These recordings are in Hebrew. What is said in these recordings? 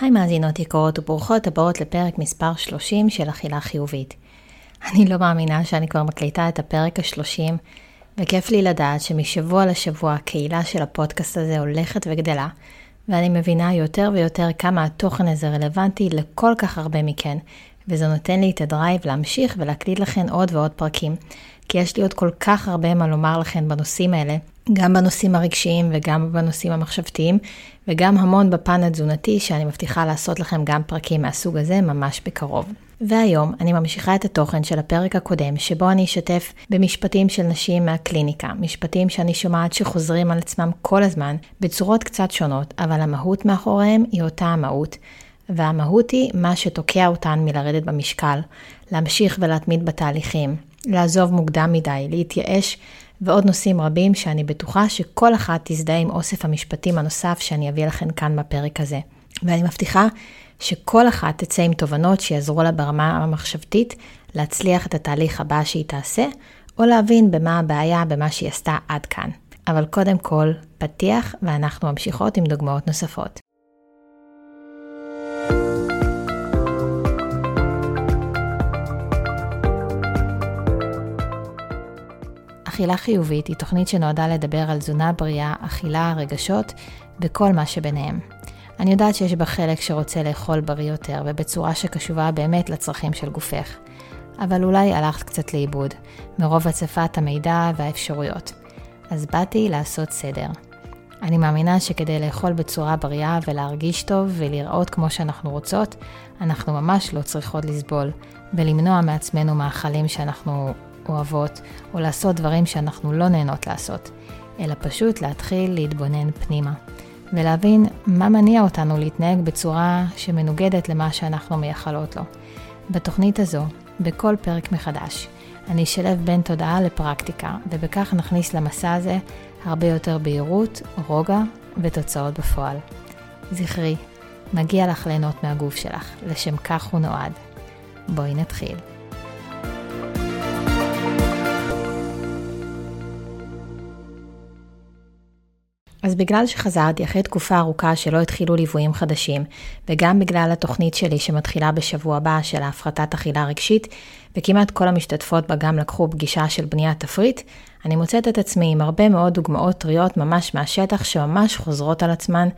היי מאזינות יקרות וברוכות הבאות לפרק מספר 30 של אכילה חיובית. אני לא מאמינה שאני כבר מקליטה את הפרק ה-30, וכיף לי לדעת שמשבוע לשבוע הקהילה של הפודקאסט הזה הולכת וגדלה, ואני מבינה יותר ויותר כמה התוכן הזה רלוונטי לכל כך הרבה מכן, וזה נותן לי את הדרייב להמשיך ולהקליט לכן עוד ועוד פרקים, כי יש לי עוד כל כך הרבה מה לומר לכן בנושאים האלה, גם בנושאים הרגשיים וגם בנושאים המחשבתיים, וגם המון בפן התזונתי, שאני מבטיחה לעשות לכם גם פרקים מהסוג הזה ממש בקרוב. והיום אני ממשיכה את התוכן של הפרק הקודם, שבו אני אשתף במשפטים של נשים מהקליניקה, משפטים שאני שומעת שחוזרים על עצמם כל הזמן, בצורות קצת שונות, אבל המהות מאחוריהם היא אותה המהות. והמהות היא מה שתוקע אותן מלרדת במשקל, להמשיך ולהתמיד בתהליכים, לעזוב מוקדם מדי, להתייאש ועוד נושאים רבים שאני בטוחה שכל אחת תזדהה עם אוסף המשפטים הנוסף שאני אביא לכם כאן בפרק הזה. ואני מבטיחה שכל אחת תצא עם תובנות שיעזרו לה ברמה המחשבתית להצליח את התהליך הבא שהיא תעשה, או להבין במה הבעיה במה שהיא עשתה עד כאן. אבל קודם כל, פתיח, ואנחנו ממשיכות עם דוגמאות נוספות. אכילה חיובית היא תוכנית שנועדה לדבר על תזונה בריאה, אכילה, רגשות וכל מה שביניהם. אני יודעת שיש בה חלק שרוצה לאכול בריא יותר ובצורה שקשובה באמת לצרכים של גופך. אבל אולי הלכת קצת לאיבוד, מרוב הצפת המידע והאפשרויות. אז באתי לעשות סדר. אני מאמינה שכדי לאכול בצורה בריאה ולהרגיש טוב ולראות כמו שאנחנו רוצות, אנחנו ממש לא צריכות לסבול, ולמנוע מעצמנו מאכלים שאנחנו אוהבות, או לעשות דברים שאנחנו לא נהנות לעשות, אלא פשוט להתחיל להתבונן פנימה, ולהבין מה מניע אותנו להתנהג בצורה שמנוגדת למה שאנחנו מייחלות לו. בתוכנית הזו, בכל פרק מחדש, אני אשלב בין תודעה לפרקטיקה, ובכך נכניס למסע הזה הרבה יותר בהירות, רוגע ותוצאות בפועל. זכרי, מגיע לך ליהנות מהגוף שלך, לשם כך הוא נועד. בואי נתחיל. אז בגלל שחזרתי אחרי תקופה ארוכה שלא התחילו ליוויים חדשים, וגם בגלל התוכנית שלי שמתחילה בשבוע הבא של ההפחתת אכילה רגשית, וכמעט כל המשתתפות בה גם לקחו פגישה של בניית תפריט, אני מוצאת את עצמי עם הרבה מאוד דוגמאות טריות ממש מהשטח שממש חוזרות על עצמן,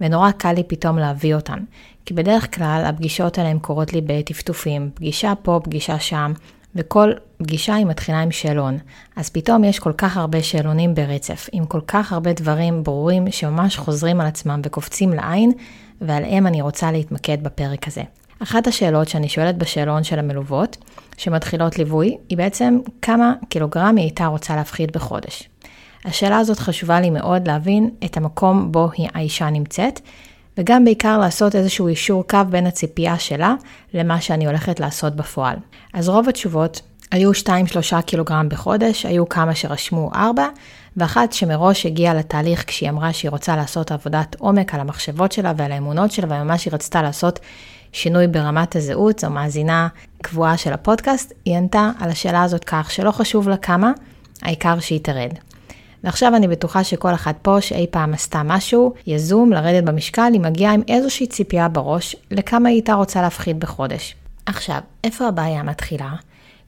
ונורא קל לי פתאום להביא אותן. כי בדרך כלל הפגישות האלה קורות לי בטפטופים, פגישה פה, פגישה שם, וכל פגישה היא מתחילה עם שאלון. אז פתאום יש כל כך הרבה שאלונים ברצף, עם כל כך הרבה דברים ברורים שממש חוזרים על עצמם וקופצים לעין, ועליהם אני רוצה להתמקד בפרק הזה. אחת השאלות שאני שואלת בשאלון של המלוות, שמתחילות ליווי, היא בעצם כמה קילוגרם היא הייתה רוצה להפחית בחודש. השאלה הזאת חשובה לי מאוד להבין את המקום בו האישה נמצאת, וגם בעיקר לעשות איזשהו אישור קו בין הציפייה שלה למה שאני הולכת לעשות בפועל. אז רוב התשובות היו 2-3 קילוגרם בחודש, היו כמה שרשמו 4, ואחת שמראש הגיעה לתהליך כשהיא אמרה שהיא רוצה לעשות עבודת עומק על המחשבות שלה ועל האמונות שלה, וממש היא רצתה לעשות שינוי ברמת הזהות, זו מאזינה קבועה של הפודקאסט, היא ענתה על השאלה הזאת כך שלא חשוב לה כמה, העיקר שהיא תרד. ועכשיו אני בטוחה שכל אחת פה שאי פעם עשתה משהו יזום לרדת במשקל, היא מגיעה עם איזושהי ציפייה בראש לכמה היא הייתה רוצה להפחית בחודש. עכשיו, איפה הבעיה מתחילה?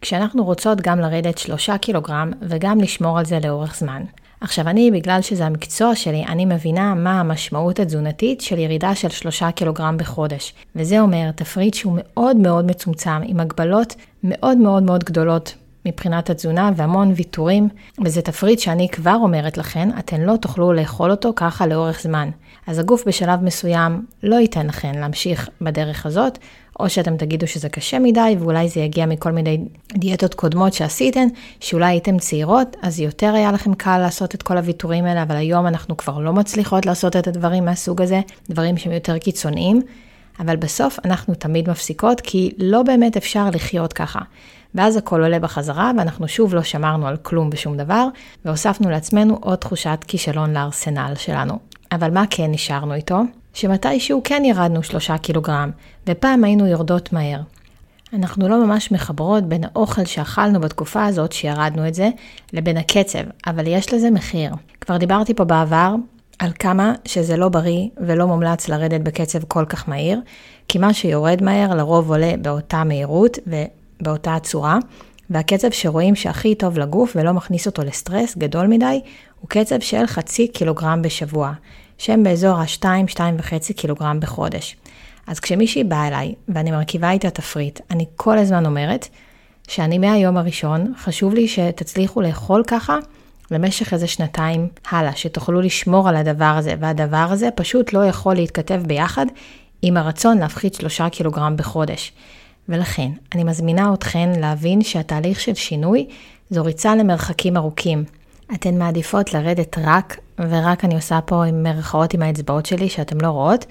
כשאנחנו רוצות גם לרדת שלושה קילוגרם וגם לשמור על זה לאורך זמן. עכשיו אני, בגלל שזה המקצוע שלי, אני מבינה מה המשמעות התזונתית של ירידה של שלושה קילוגרם בחודש. וזה אומר תפריט שהוא מאוד מאוד מצומצם, עם הגבלות מאוד מאוד מאוד גדולות מבחינת התזונה והמון ויתורים, וזה תפריט שאני כבר אומרת לכן, אתן לא תוכלו לאכול אותו ככה לאורך זמן. אז הגוף בשלב מסוים לא ייתן לכן להמשיך בדרך הזאת, או שאתם תגידו שזה קשה מדי, ואולי זה יגיע מכל מיני דיאטות קודמות שעשיתן, שאולי הייתן צעירות, אז יותר היה לכם קל לעשות את כל הוויתורים האלה, אבל היום אנחנו כבר לא מצליחות לעשות את הדברים מהסוג הזה, דברים שהם יותר קיצוניים. אבל בסוף אנחנו תמיד מפסיקות, כי לא באמת אפשר לחיות ככה. ואז הכל עולה בחזרה, ואנחנו שוב לא שמרנו על כלום ושום דבר, והוספנו לעצמנו עוד תחושת כישלון לארסנל שלנו. אבל מה כן נשארנו איתו? שמתישהו כן ירדנו שלושה קילוגרם, ופעם היינו יורדות מהר. אנחנו לא ממש מחברות בין האוכל שאכלנו בתקופה הזאת, שירדנו את זה, לבין הקצב, אבל יש לזה מחיר. כבר דיברתי פה בעבר על כמה שזה לא בריא ולא מומלץ לרדת בקצב כל כך מהיר, כי מה שיורד מהר לרוב עולה באותה מהירות ובאותה צורה, והקצב שרואים שהכי טוב לגוף ולא מכניס אותו לסטרס גדול מדי, הוא קצב של חצי קילוגרם בשבוע, שהם באזור ה-2-2.5 קילוגרם בחודש. אז כשמישהי באה אליי ואני מרכיבה איתה תפריט, אני כל הזמן אומרת שאני מהיום הראשון, חשוב לי שתצליחו לאכול ככה למשך איזה שנתיים הלאה, שתוכלו לשמור על הדבר הזה, והדבר הזה פשוט לא יכול להתכתב ביחד עם הרצון להפחית שלושה קילוגרם בחודש. ולכן, אני מזמינה אתכן להבין שהתהליך של שינוי זו ריצה למרחקים ארוכים. אתן מעדיפות לרדת רק, ורק אני עושה פה עם מרכאות עם האצבעות שלי שאתן לא רואות,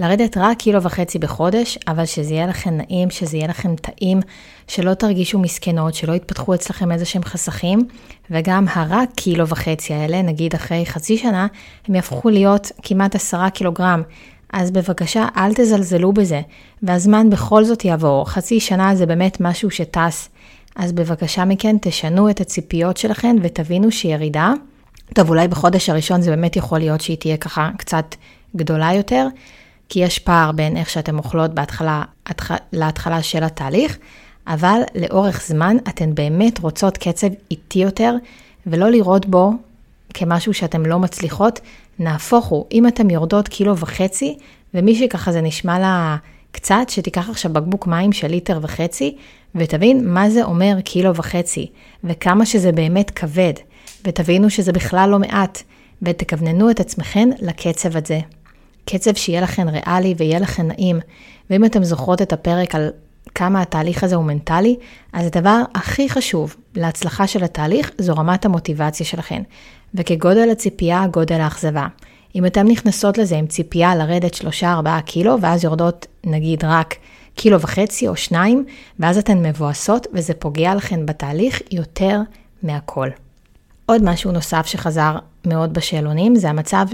לרדת רק קילו וחצי בחודש, אבל שזה יהיה לכם נעים, שזה יהיה לכם טעים, שלא תרגישו מסכנות, שלא יתפתחו אצלכם איזה שהם חסכים, וגם הרק קילו וחצי האלה, נגיד אחרי חצי שנה, הם יהפכו להיות כמעט עשרה קילוגרם. אז בבקשה, אל תזלזלו בזה, והזמן בכל זאת יעבור, חצי שנה זה באמת משהו שטס. אז בבקשה מכן, תשנו את הציפיות שלכם ותבינו שירידה, טוב, אולי בחודש הראשון זה באמת יכול להיות שהיא תהיה ככה קצת גדולה יותר, כי יש פער בין איך שאתן אוכלות בהתחלה להתחלה של התהליך, אבל לאורך זמן אתן באמת רוצות קצב איטי יותר, ולא לראות בו כמשהו שאתן לא מצליחות. נהפוך הוא, אם אתן יורדות קילו וחצי, ומי שככה זה נשמע לה קצת, שתיקח עכשיו בקבוק מים של ליטר וחצי, ותבין מה זה אומר קילו וחצי, וכמה שזה באמת כבד, ותבינו שזה בכלל לא מעט, ותכווננו את עצמכן לקצב הזה. קצב שיהיה לכן ריאלי ויהיה לכן נעים. ואם אתם זוכרות את הפרק על כמה התהליך הזה הוא מנטלי, אז הדבר הכי חשוב להצלחה של התהליך זו רמת המוטיבציה שלכן. וכגודל הציפייה, גודל האכזבה. אם אתן נכנסות לזה עם ציפייה לרדת 3-4 קילו, ואז יורדות נגיד רק קילו וחצי או שניים, ואז אתן מבואסות, וזה פוגע לכן בתהליך יותר מהכל. עוד משהו נוסף שחזר מאוד בשאלונים, זה המצב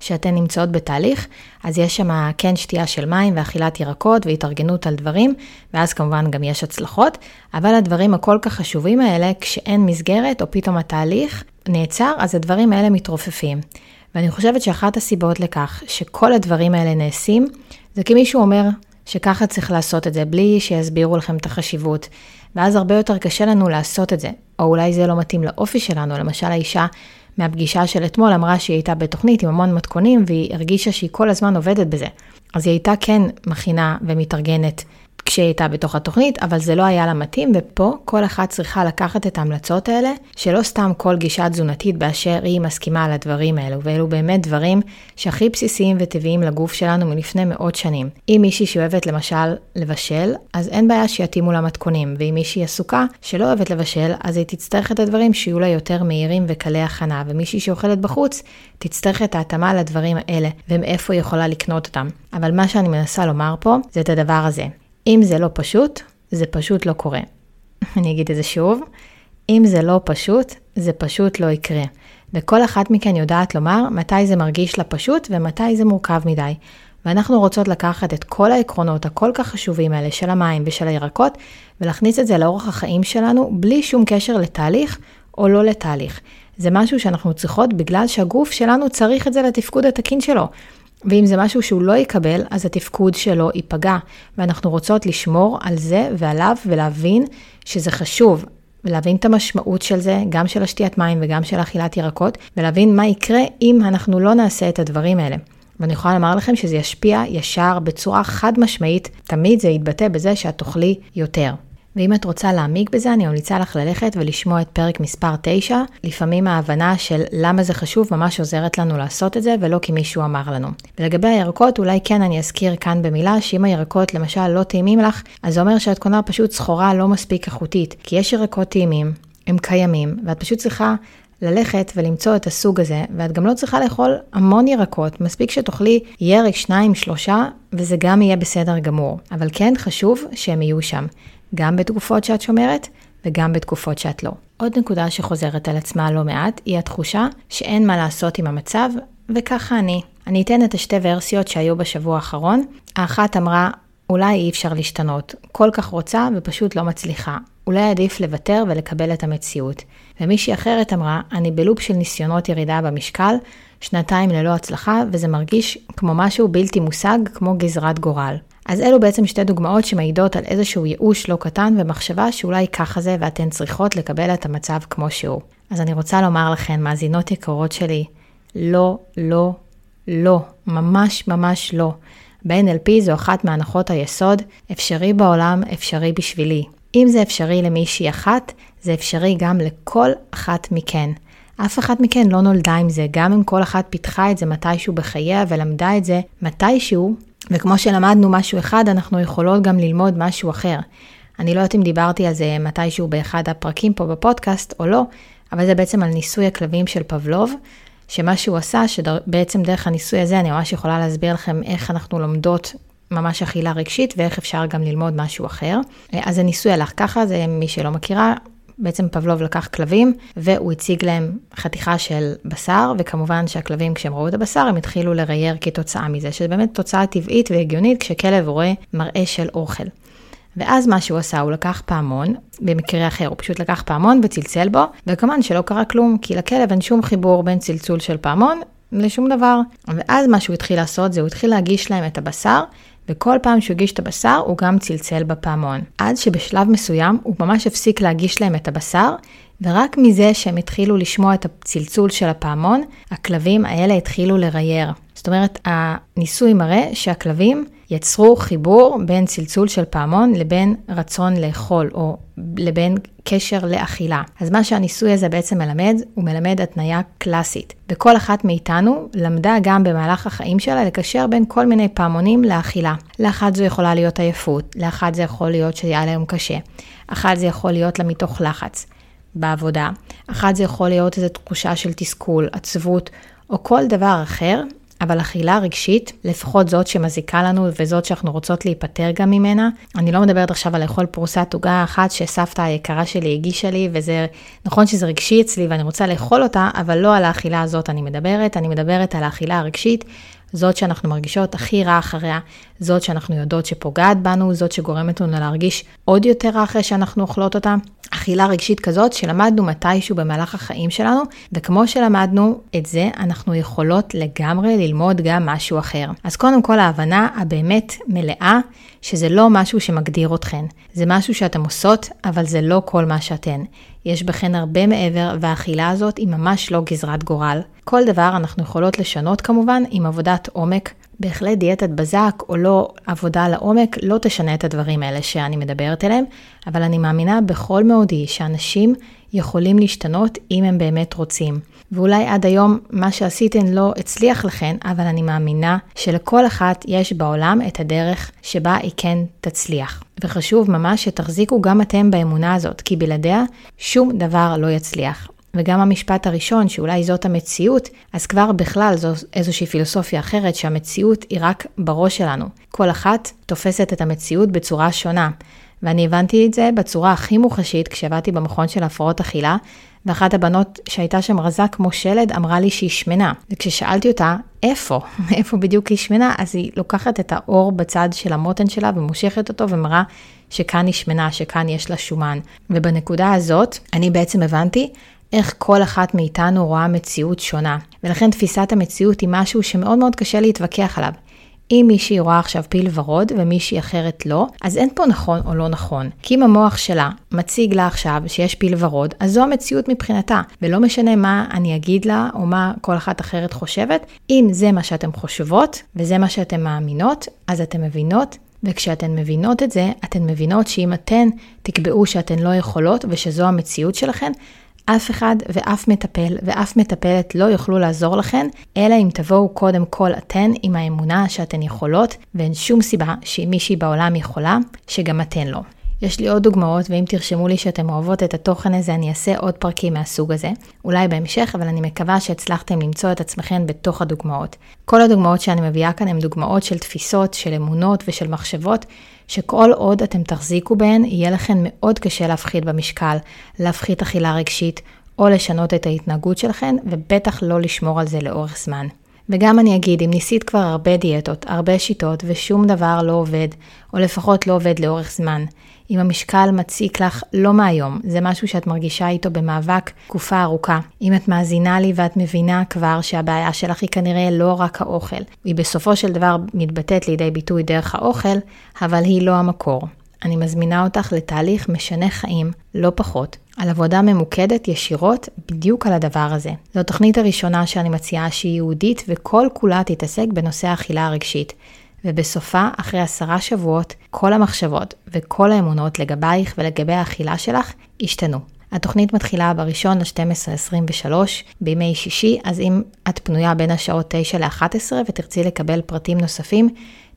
שאתן נמצאות בתהליך, אז יש שם כן שתייה של מים ואכילת ירקות והתארגנות על דברים, ואז כמובן גם יש הצלחות, אבל הדברים הכל כך חשובים האלה, כשאין מסגרת או פתאום התהליך נעצר, אז הדברים האלה מתרופפים. ואני חושבת שאחת הסיבות לכך שכל הדברים האלה נעשים, זה כי מישהו אומר שככה צריך לעשות את זה, בלי שיסבירו לכם את החשיבות. ואז הרבה יותר קשה לנו לעשות את זה. או אולי זה לא מתאים לאופי שלנו, למשל האישה מהפגישה של אתמול אמרה שהיא הייתה בתוכנית עם המון מתכונים והיא הרגישה שהיא כל הזמן עובדת בזה. אז היא הייתה כן מכינה ומתארגנת כשהיא הייתה בתוך התוכנית, אבל זה לא היה לה מתאים, ופה כל אחת צריכה לקחת את ההמלצות האלה, שלא סתם כל גישה תזונתית באשר היא מסכימה על הדברים האלו, ואלו באמת דברים שהכי בסיסיים וטבעיים לגוף שלנו מלפני מאות שנים. אם מישהי שאוהבת למשל לבשל, אז אין בעיה שיתאימו לה מתכונים, ואם מישהי עסוקה שלא אוהבת לבשל, אז היא תצטרך את הדברים שיהיו לה יותר מהירים וקלי הכנה, ומישהי שאוכלת בחוץ, תצטרך את ההתאמה לדברים האלה, ומאיפה היא יכולה לקנות אותם. אבל מה שאני מנסה לומר פה, זה את הדבר הזה. אם זה לא פשוט, זה פשוט לא קורה. אני אגיד את זה שוב, אם זה לא פשוט, זה פשוט לא יקרה. וכל אחת מכן יודעת לומר מתי זה מרגיש לה פשוט ומתי זה מורכב מדי. ואנחנו רוצות לקחת את כל העקרונות הכל כך חשובים האלה של המים ושל הירקות, ולהכניס את זה לאורח החיים שלנו בלי שום קשר לתהליך או לא לתהליך. זה משהו שאנחנו צריכות בגלל שהגוף שלנו צריך את זה לתפקוד התקין שלו. ואם זה משהו שהוא לא יקבל, אז התפקוד שלו ייפגע. ואנחנו רוצות לשמור על זה ועליו ולהבין שזה חשוב. ולהבין את המשמעות של זה, גם של השתיית מים וגם של אכילת ירקות, ולהבין מה יקרה אם אנחנו לא נעשה את הדברים האלה. ואני יכולה לומר לכם שזה ישפיע ישר בצורה חד משמעית, תמיד זה יתבטא בזה שאת תאכלי יותר. ואם את רוצה להעמיק בזה, אני ממליצה לך ללכת ולשמוע את פרק מספר 9. לפעמים ההבנה של למה זה חשוב ממש עוזרת לנו לעשות את זה, ולא כי מישהו אמר לנו. ולגבי הירקות, אולי כן אני אזכיר כאן במילה, שאם הירקות למשל לא טעימים לך, אז זה אומר שאת קונה פשוט סחורה לא מספיק איכותית. כי יש ירקות טעימים, הם קיימים, ואת פשוט צריכה ללכת ולמצוא את הסוג הזה, ואת גם לא צריכה לאכול המון ירקות, מספיק שתאכלי ירק, שניים, שלושה, וזה גם יהיה בסדר גמור. אבל כן חשוב שהם יהיו שם. גם בתקופות שאת שומרת וגם בתקופות שאת לא. עוד נקודה שחוזרת על עצמה לא מעט, היא התחושה שאין מה לעשות עם המצב, וככה אני. אני אתן את השתי ורסיות שהיו בשבוע האחרון. האחת אמרה, אולי אי אפשר להשתנות, כל כך רוצה ופשוט לא מצליחה. אולי עדיף לוותר ולקבל את המציאות. ומישהי אחרת אמרה, אני בלופ של ניסיונות ירידה במשקל, שנתיים ללא הצלחה, וזה מרגיש כמו משהו בלתי מושג, כמו גזרת גורל. אז אלו בעצם שתי דוגמאות שמעידות על איזשהו ייאוש לא קטן ומחשבה שאולי ככה זה ואתן צריכות לקבל את המצב כמו שהוא. אז אני רוצה לומר לכן, מאזינות יקרות שלי, לא, לא, לא, ממש ממש לא. ב-NLP זו אחת מהנחות היסוד, אפשרי בעולם, אפשרי בשבילי. אם זה אפשרי למישהי אחת, זה אפשרי גם לכל אחת מכן. אף אחת מכן לא נולדה עם זה, גם אם כל אחת פיתחה את זה מתישהו בחייה ולמדה את זה מתישהו, וכמו שלמדנו משהו אחד, אנחנו יכולות גם ללמוד משהו אחר. אני לא יודעת אם דיברתי על זה מתישהו באחד הפרקים פה בפודקאסט או לא, אבל זה בעצם על ניסוי הכלבים של פבלוב, שמה שהוא עשה, שבעצם דרך הניסוי הזה אני ממש יכולה להסביר לכם איך אנחנו לומדות ממש אכילה רגשית ואיך אפשר גם ללמוד משהו אחר. אז הניסוי הלך ככה, זה מי שלא מכירה, בעצם פבלוב לקח כלבים והוא הציג להם חתיכה של בשר, וכמובן שהכלבים כשהם ראו את הבשר הם התחילו לרייר כתוצאה מזה, שזה באמת תוצאה טבעית והגיונית כשכלב רואה מראה של אוכל. ואז מה שהוא עשה, הוא לקח פעמון, במקרה אחר הוא פשוט לקח פעמון וצלצל בו, וכמובן שלא קרה כלום, כי לכלב אין שום חיבור בין צלצול של פעמון לשום דבר. ואז מה שהוא התחיל לעשות זה הוא התחיל להגיש להם את הבשר, וכל פעם שהוא הגיש את הבשר הוא גם צלצל בפעמון. עד שבשלב מסוים הוא ממש הפסיק להגיש להם את הבשר, ורק מזה שהם התחילו לשמוע את הצלצול של הפעמון, הכלבים האלה התחילו לרייר. זאת אומרת, הניסוי מראה שהכלבים יצרו חיבור בין צלצול של פעמון לבין רצון לאכול, או לבין קשר לאכילה. אז מה שהניסוי הזה בעצם מלמד, הוא מלמד התניה קלאסית. וכל אחת מאיתנו למדה גם במהלך החיים שלה לקשר בין כל מיני פעמונים לאכילה. לאחת זו יכולה להיות עייפות, לאחת זה יכול להיות שהיה לה יום קשה, אחת זה יכול להיות לה מתוך לחץ בעבודה, אחת זה יכול להיות איזו תחושה של תסכול, עצבות, או כל דבר אחר אבל אכילה רגשית, לפחות זאת שמזיקה לנו וזאת שאנחנו רוצות להיפטר גם ממנה, אני לא מדברת עכשיו על לאכול פרוסת עוגה אחת שסבתא היקרה שלי הגישה לי, וזה נכון שזה רגשי אצלי ואני רוצה לאכול אותה, אבל לא על האכילה הזאת אני מדברת, אני מדברת על האכילה הרגשית זאת שאנחנו מרגישות הכי רע אחריה, זאת שאנחנו יודעות שפוגעת בנו, זאת שגורמת לנו להרגיש עוד יותר רע אחרי שאנחנו אוכלות אותה. אכילה רגשית כזאת שלמדנו מתישהו במהלך החיים שלנו, וכמו שלמדנו את זה, אנחנו יכולות לגמרי ללמוד גם משהו אחר. אז קודם כל ההבנה הבאמת מלאה, שזה לא משהו שמגדיר אתכן. זה משהו שאתן עושות, אבל זה לא כל מה שאתן. יש בכן הרבה מעבר, והאכילה הזאת היא ממש לא גזרת גורל. כל דבר אנחנו יכולות לשנות כמובן עם עבודת עומק. בהחלט דיאטת בזק או לא עבודה לעומק לא תשנה את הדברים האלה שאני מדברת עליהם, אבל אני מאמינה בכל מאודי שאנשים יכולים להשתנות אם הם באמת רוצים. ואולי עד היום מה שעשיתן לא הצליח לכן, אבל אני מאמינה שלכל אחת יש בעולם את הדרך שבה היא כן תצליח. וחשוב ממש שתחזיקו גם אתם באמונה הזאת, כי בלעדיה שום דבר לא יצליח. וגם המשפט הראשון, שאולי זאת המציאות, אז כבר בכלל זו איזושהי פילוסופיה אחרת, שהמציאות היא רק בראש שלנו. כל אחת תופסת את המציאות בצורה שונה. ואני הבנתי את זה בצורה הכי מוחשית כשעבדתי במכון של הפרעות אכילה, ואחת הבנות שהייתה שם רזה כמו שלד אמרה לי שהיא שמנה. וכששאלתי אותה, איפה? איפה בדיוק היא שמנה? אז היא לוקחת את האור בצד של המותן שלה ומושכת אותו ומראה שכאן היא שמנה, שכאן יש לה שומן. ובנקודה הזאת, אני בעצם הבנתי איך כל אחת מאיתנו רואה מציאות שונה. ולכן תפיסת המציאות היא משהו שמאוד מאוד קשה להתווכח עליו. אם מישהי רואה עכשיו פיל ורוד ומישהי אחרת לא, אז אין פה נכון או לא נכון. כי אם המוח שלה מציג לה עכשיו שיש פיל ורוד, אז זו המציאות מבחינתה, ולא משנה מה אני אגיד לה או מה כל אחת אחרת חושבת, אם זה מה שאתן חושבות וזה מה שאתן מאמינות, אז אתן מבינות וכשאתן מבינות את זה, אתן מבינות שאם אתן תקבעו שאתן לא יכולות ושזו המציאות שלכן, אף אחד ואף מטפל ואף מטפלת לא יוכלו לעזור לכן, אלא אם תבואו קודם כל אתן עם האמונה שאתן יכולות, ואין שום סיבה שאם מישהי בעולם יכולה, שגם אתן לא. יש לי עוד דוגמאות, ואם תרשמו לי שאתם אוהבות את התוכן הזה, אני אעשה עוד פרקים מהסוג הזה. אולי בהמשך, אבל אני מקווה שהצלחתם למצוא את עצמכם בתוך הדוגמאות. כל הדוגמאות שאני מביאה כאן הן דוגמאות של תפיסות, של אמונות ושל מחשבות, שכל עוד אתם תחזיקו בהן, יהיה לכם מאוד קשה להפחית במשקל, להפחית אכילה רגשית, או לשנות את ההתנהגות שלכם, ובטח לא לשמור על זה לאורך זמן. וגם אני אגיד, אם ניסית כבר הרבה דיאטות, הרבה שיטות, ושום דבר לא עובד, או לפחות לא עובד לאורך זמן, אם המשקל מציק לך לא מהיום, זה משהו שאת מרגישה איתו במאבק תקופה ארוכה. אם את מאזינה לי ואת מבינה כבר שהבעיה שלך היא כנראה לא רק האוכל, היא בסופו של דבר מתבטאת לידי ביטוי דרך האוכל, אבל היא לא המקור. אני מזמינה אותך לתהליך משנה חיים, לא פחות, על עבודה ממוקדת ישירות בדיוק על הדבר הזה. זו התוכנית הראשונה שאני מציעה שהיא יהודית וכל כולה תתעסק בנושא האכילה הרגשית. ובסופה, אחרי עשרה שבועות, כל המחשבות וכל האמונות לגבייך ולגבי האכילה שלך השתנו. התוכנית מתחילה ב-1 ל-12-23 בימי שישי, אז אם את פנויה בין השעות 9 ל-11 ותרצי לקבל פרטים נוספים,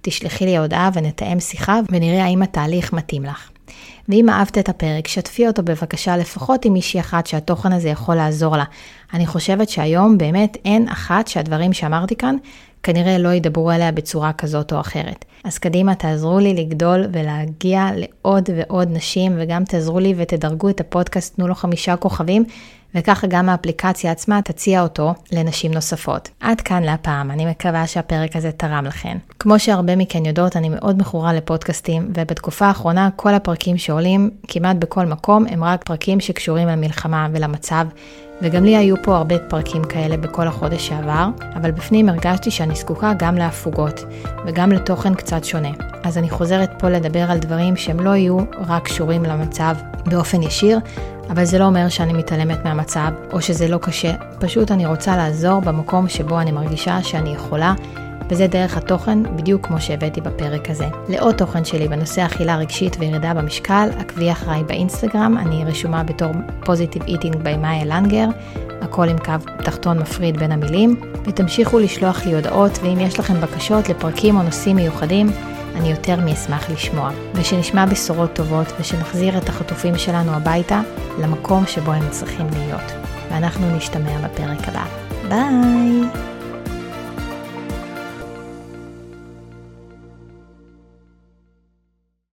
תשלחי לי הודעה ונתאם שיחה ונראה האם התהליך מתאים לך. ואם אהבת את הפרק, שתפי אותו בבקשה לפחות עם מישהי אחת שהתוכן הזה יכול לעזור לה. אני חושבת שהיום באמת אין אחת שהדברים שאמרתי כאן כנראה לא ידברו עליה בצורה כזאת או אחרת. אז קדימה, תעזרו לי לגדול ולהגיע לעוד ועוד נשים, וגם תעזרו לי ותדרגו את הפודקאסט, תנו לו חמישה כוכבים, וככה גם האפליקציה עצמה תציע אותו לנשים נוספות. עד כאן להפעם, אני מקווה שהפרק הזה תרם לכן. כמו שהרבה מכן יודעות, אני מאוד מכורה לפודקאסטים, ובתקופה האחרונה כל הפרקים שעולים כמעט בכל מקום הם רק פרקים שקשורים למלחמה ולמצב. וגם לי היו פה הרבה פרקים כאלה בכל החודש שעבר, אבל בפנים הרגשתי שאני זקוקה גם להפוגות, וגם לתוכן קצת שונה. אז אני חוזרת פה לדבר על דברים שהם לא יהיו רק קשורים למצב באופן ישיר, אבל זה לא אומר שאני מתעלמת מהמצב, או שזה לא קשה, פשוט אני רוצה לעזור במקום שבו אני מרגישה שאני יכולה, וזה דרך התוכן, בדיוק כמו שהבאתי בפרק הזה. לעוד תוכן שלי בנושא אכילה רגשית וירידה במשקל, עקבי אחריי באינסטגרם, אני רשומה בתור positive eating by מאיה לנגר, הכל עם קו תחתון מפריד בין המילים, ותמשיכו לשלוח לי הודעות, ואם יש לכם בקשות לפרקים או נושאים מיוחדים, אני יותר מאשמח לשמוע. ושנשמע בשורות טובות, ושנחזיר את החטופים שלנו הביתה למקום שבו הם צריכים להיות. ואנחנו נשתמע בפרק הבא. ביי!